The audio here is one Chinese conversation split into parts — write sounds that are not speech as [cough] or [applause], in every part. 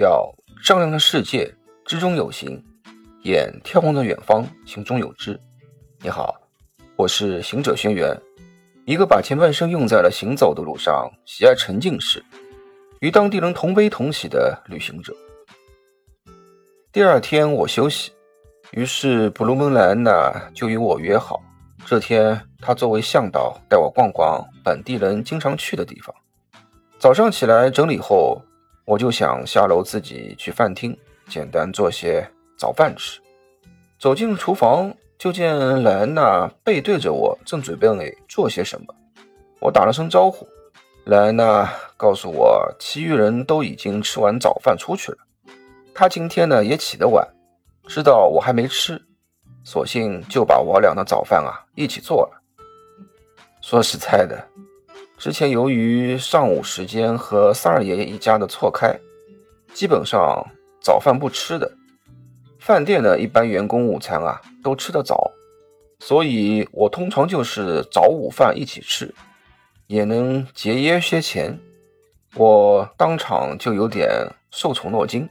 要丈量的世界，知中有行；眼眺望着远方，心中有知。你好，我是行者轩辕，一个把前半生用在了行走的路上，喜爱沉浸式，与当地人同悲同喜的旅行者。第二天我休息，于是布鲁蒙莱恩娜就与我约好，这天他作为向导带我逛逛本地人经常去的地方。早上起来整理后。我就想下楼自己去饭厅，简单做些早饭吃。走进厨房，就见莱恩娜背对着我，正准备做些什么。我打了声招呼，莱恩娜告诉我，其余人都已经吃完早饭出去了。她今天呢也起得晚，知道我还没吃，索性就把我俩的早饭啊一起做了。说实在的。之前由于上午时间和三二爷爷一家的错开，基本上早饭不吃的。饭店的一般员工午餐啊都吃得早，所以我通常就是早午饭一起吃，也能节约些钱。我当场就有点受宠若惊，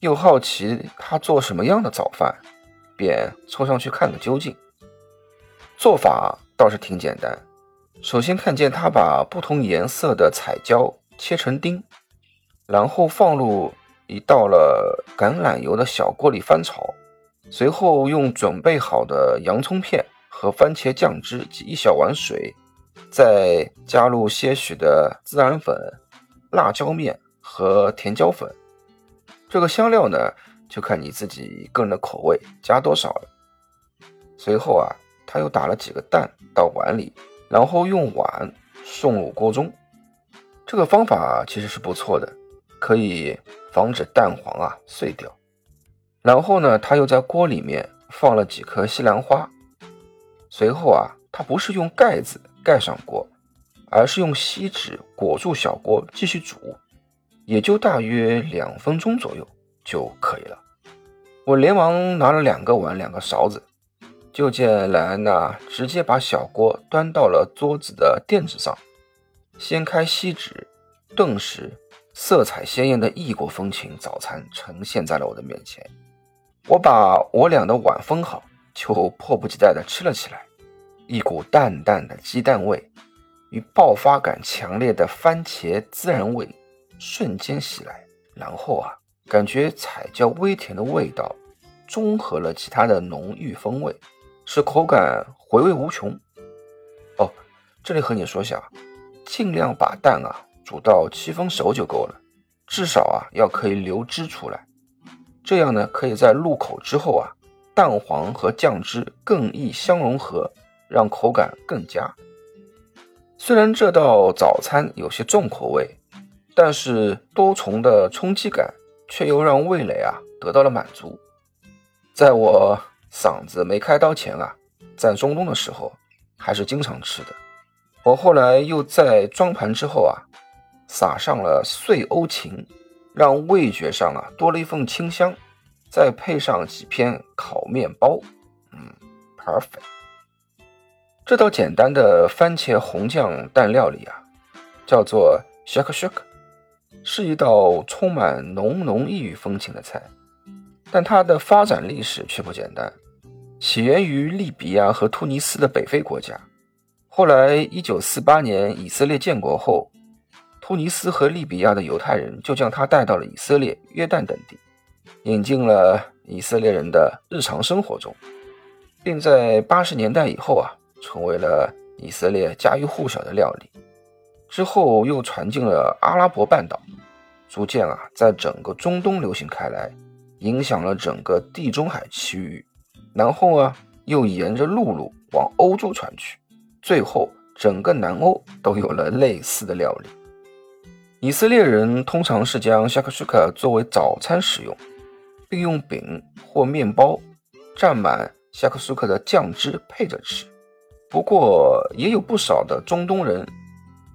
又好奇他做什么样的早饭，便凑上去看个究竟。做法倒是挺简单。首先看见他把不同颜色的彩椒切成丁，然后放入一倒了橄榄油的小锅里翻炒，随后用准备好的洋葱片和番茄酱汁及一小碗水，再加入些许的孜然粉、辣椒面和甜椒粉。这个香料呢，就看你自己个人的口味加多少了。随后啊，他又打了几个蛋到碗里。然后用碗送入锅中，这个方法其实是不错的，可以防止蛋黄啊碎掉。然后呢，他又在锅里面放了几颗西兰花。随后啊，他不是用盖子盖上锅，而是用锡纸裹住小锅继续煮，也就大约两分钟左右就可以了。我连忙拿了两个碗、两个勺子。就见莱安娜直接把小锅端到了桌子的垫子上，掀开锡纸，顿时色彩鲜艳的异国风情早餐呈现在了我的面前。我把我俩的碗分好，就迫不及待地吃了起来。一股淡淡的鸡蛋味与爆发感强烈的番茄孜然味瞬间袭来，然后啊，感觉彩椒微甜的味道中和了其他的浓郁风味。使口感回味无穷哦。这里和你说下，尽量把蛋啊煮到七分熟就够了，至少啊要可以流汁出来。这样呢，可以在入口之后啊，蛋黄和酱汁更易相融合，让口感更佳。虽然这道早餐有些重口味，但是多重的冲击感却又让味蕾啊得到了满足。在我。嗓子没开刀前啊，在中东的时候还是经常吃的。我后来又在装盘之后啊，撒上了碎欧芹，让味觉上啊多了一份清香。再配上几片烤面包，嗯，perfect。这道简单的番茄红酱蛋料理啊，叫做 shake shake，是一道充满浓浓异域风情的菜。但它的发展历史却不简单，起源于利比亚和突尼斯的北非国家。后来，一九四八年以色列建国后，突尼斯和利比亚的犹太人就将它带到了以色列、约旦等地，引进了以色列人的日常生活中，并在八十年代以后啊，成为了以色列家喻户晓的料理。之后又传进了阿拉伯半岛，逐渐啊，在整个中东流行开来。影响了整个地中海区域，然后啊，又沿着陆路往欧洲传去，最后整个南欧都有了类似的料理。以色列人通常是将 shakshuka 作为早餐食用，并用饼或面包蘸满 shakshuka 的酱汁配着吃。不过，也有不少的中东人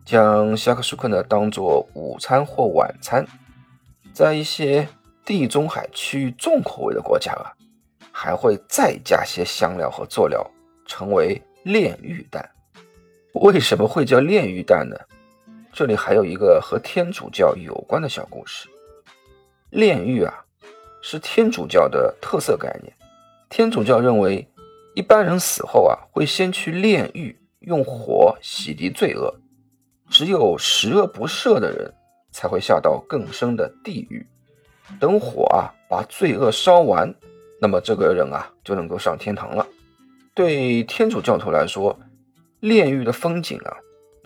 将 shakshuka 呢当做午餐或晚餐，在一些。地中海区域重口味的国家啊，还会再加些香料和佐料，成为炼狱蛋。为什么会叫炼狱蛋呢？这里还有一个和天主教有关的小故事。炼狱啊，是天主教的特色概念。天主教认为，一般人死后啊，会先去炼狱，用火洗涤罪恶。只有十恶不赦的人，才会下到更深的地狱。等火啊把罪恶烧完，那么这个人啊就能够上天堂了。对天主教徒来说，炼狱的风景啊，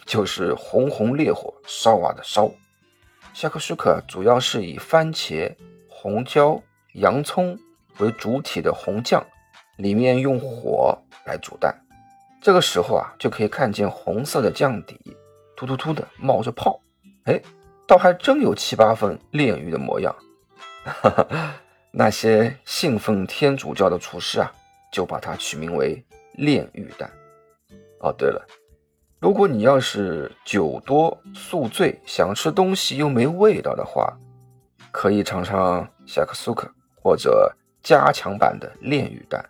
就是红红烈火烧啊的烧。夏克舒克主要是以番茄、红椒、洋葱为主体的红酱，里面用火来煮蛋。这个时候啊，就可以看见红色的酱底，突突突的冒着泡。哎，倒还真有七八分炼狱的模样。哈哈，那些信奉天主教的厨师啊，就把它取名为炼狱蛋。哦，对了，如果你要是酒多宿醉，想吃东西又没味道的话，可以尝尝夏克苏克或者加强版的炼狱蛋，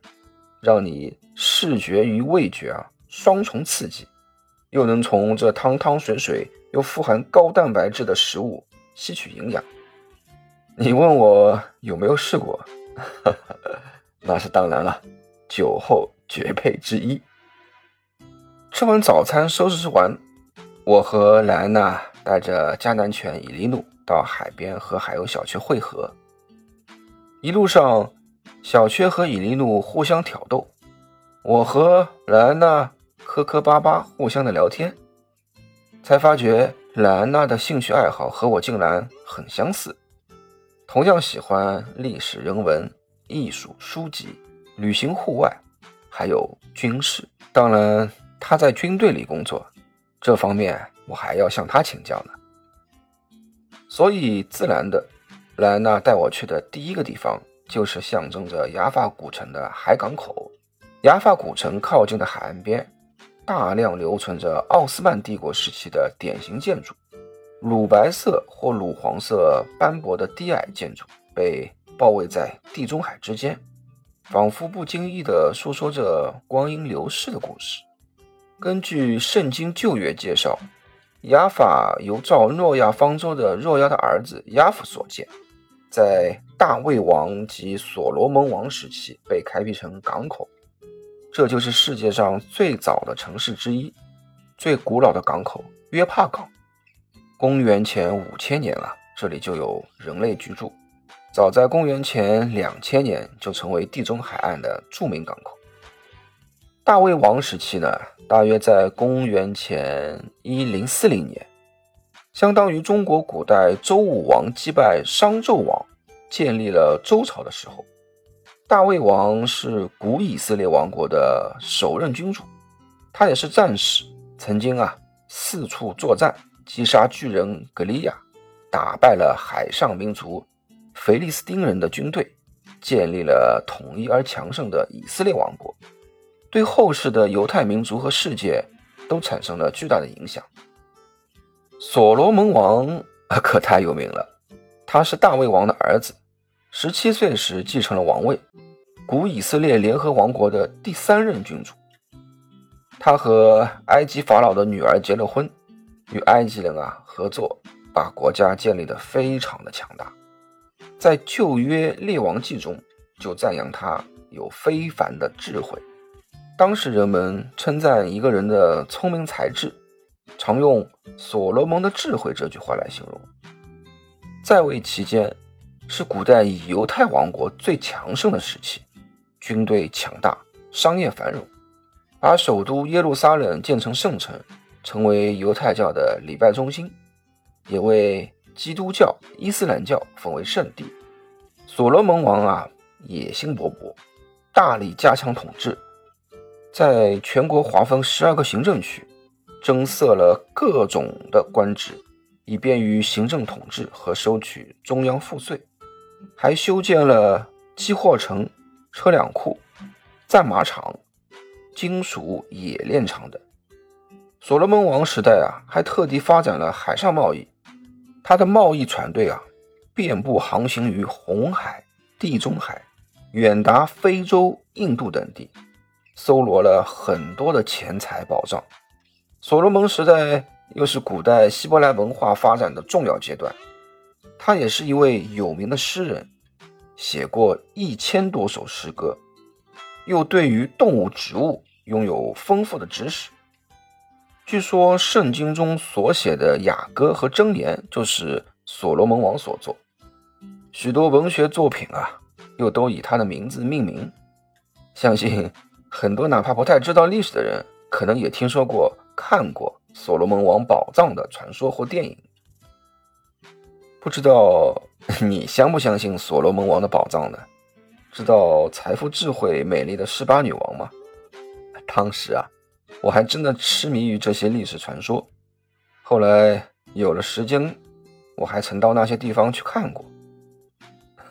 让你视觉与味觉啊双重刺激，又能从这汤汤水水又富含高蛋白质的食物吸取营养。你问我有没有试过？[laughs] 那是当然了，酒后绝配之一。吃完早餐，收拾完，我和莱安娜带着加南犬伊利努到海边和海鸥小雀汇合。一路上，小雀和伊利努互相挑逗，我和莱安娜磕磕巴巴互相的聊天，才发觉莱安娜的兴趣爱好和我竟然很相似。同样喜欢历史、人文、艺术、书籍、旅行、户外，还有军事。当然，他在军队里工作，这方面我还要向他请教呢。所以，自然的，莱安娜带我去的第一个地方就是象征着雅法古城的海港口。雅法古城靠近的海岸边，大量留存着奥斯曼帝国时期的典型建筑。乳白色或乳黄色斑驳的低矮建筑被包围在地中海之间，仿佛不经意地诉说着光阴流逝的故事。根据《圣经旧约》介绍，雅法由造诺亚方舟的诺亚的儿子亚夫所建，在大卫王及所罗门王时期被开辟成港口。这就是世界上最早的城市之一，最古老的港口——约帕港。公元前五千年了，这里就有人类居住。早在公元前两千年，就成为地中海岸的著名港口。大卫王时期呢，大约在公元前一零四零年，相当于中国古代周武王击败商纣王，建立了周朝的时候。大卫王是古以色列王国的首任君主，他也是战士，曾经啊四处作战。击杀巨人格利亚，打败了海上民族腓利斯丁人的军队，建立了统一而强盛的以色列王国，对后世的犹太民族和世界都产生了巨大的影响。所罗门王 [laughs] 可太有名了，他是大卫王的儿子，十七岁时继承了王位，古以色列联合王国的第三任君主。他和埃及法老的女儿结了婚。与埃及人啊合作，把国家建立的非常的强大。在旧约列王记中，就赞扬他有非凡的智慧。当时人们称赞一个人的聪明才智，常用“所罗门的智慧”这句话来形容。在位期间，是古代以犹太王国最强盛的时期，军队强大，商业繁荣，把首都耶路撒冷建成圣城。成为犹太教的礼拜中心，也为基督教、伊斯兰教奉为圣地。所罗门王啊，野心勃勃，大力加强统治，在全国划分十二个行政区，增设了各种的官职，以便于行政统治和收取中央赋税。还修建了积货城、车辆库、战马场、金属冶炼厂等。所罗门王时代啊，还特地发展了海上贸易。他的贸易船队啊，遍布航行于红海、地中海，远达非洲、印度等地，搜罗了很多的钱财宝藏。所罗门时代又是古代希伯来文化发展的重要阶段，他也是一位有名的诗人，写过一千多首诗歌，又对于动物、植物拥有丰富的知识。据说圣经中所写的雅歌和箴言就是所罗门王所作，许多文学作品啊，又都以他的名字命名。相信很多哪怕不太知道历史的人，可能也听说过、看过所罗门王宝藏的传说或电影。不知道 [laughs] 你相不相信所罗门王的宝藏呢？知道财富、智慧、美丽的十八女王吗？当时啊。我还真的痴迷于这些历史传说，后来有了时间，我还曾到那些地方去看过。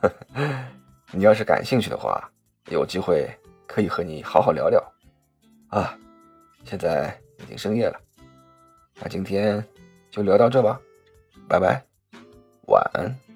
[laughs] 你要是感兴趣的话，有机会可以和你好好聊聊。啊，现在已经深夜了，那今天就聊到这吧，拜拜，晚安。